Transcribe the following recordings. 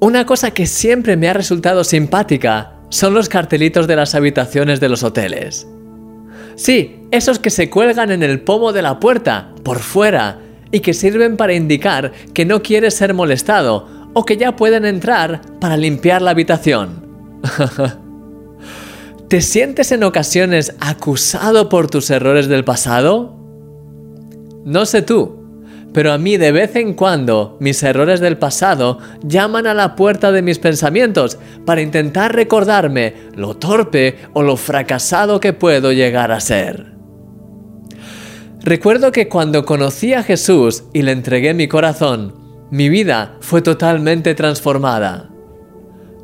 Una cosa que siempre me ha resultado simpática son los cartelitos de las habitaciones de los hoteles. Sí, esos que se cuelgan en el pomo de la puerta, por fuera, y que sirven para indicar que no quieres ser molestado o que ya pueden entrar para limpiar la habitación. ¿Te sientes en ocasiones acusado por tus errores del pasado? No sé tú, pero a mí de vez en cuando mis errores del pasado llaman a la puerta de mis pensamientos para intentar recordarme lo torpe o lo fracasado que puedo llegar a ser. Recuerdo que cuando conocí a Jesús y le entregué mi corazón, mi vida fue totalmente transformada.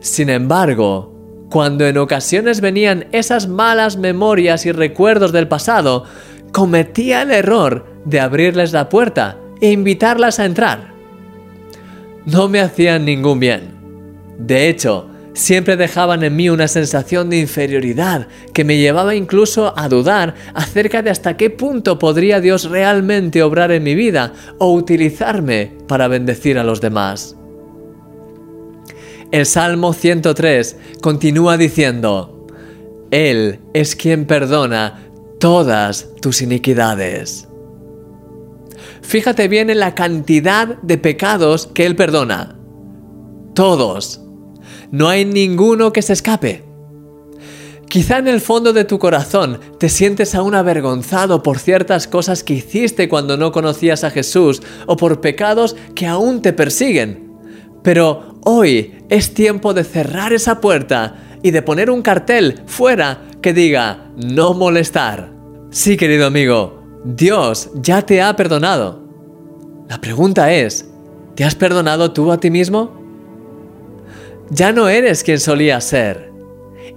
Sin embargo, cuando en ocasiones venían esas malas memorias y recuerdos del pasado, cometía el error de abrirles la puerta e invitarlas a entrar. No me hacían ningún bien. De hecho, siempre dejaban en mí una sensación de inferioridad que me llevaba incluso a dudar acerca de hasta qué punto podría Dios realmente obrar en mi vida o utilizarme para bendecir a los demás. El Salmo 103 continúa diciendo, Él es quien perdona todas tus iniquidades. Fíjate bien en la cantidad de pecados que Él perdona. Todos. No hay ninguno que se escape. Quizá en el fondo de tu corazón te sientes aún avergonzado por ciertas cosas que hiciste cuando no conocías a Jesús o por pecados que aún te persiguen. Pero hoy es tiempo de cerrar esa puerta y de poner un cartel fuera que diga no molestar. Sí, querido amigo, Dios ya te ha perdonado. La pregunta es, ¿te has perdonado tú a ti mismo? Ya no eres quien solías ser.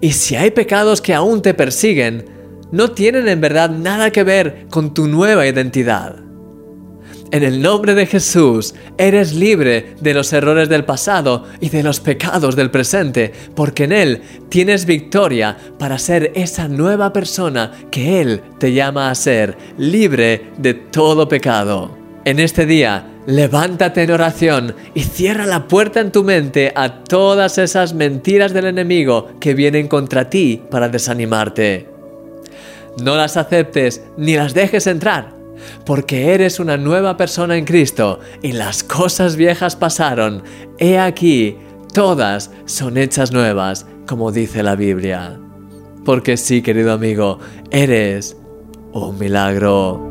Y si hay pecados que aún te persiguen, no tienen en verdad nada que ver con tu nueva identidad. En el nombre de Jesús, eres libre de los errores del pasado y de los pecados del presente, porque en Él tienes victoria para ser esa nueva persona que Él te llama a ser, libre de todo pecado. En este día, levántate en oración y cierra la puerta en tu mente a todas esas mentiras del enemigo que vienen contra ti para desanimarte. No las aceptes ni las dejes entrar porque eres una nueva persona en Cristo y las cosas viejas pasaron. He aquí, todas son hechas nuevas, como dice la Biblia. Porque sí, querido amigo, eres un milagro.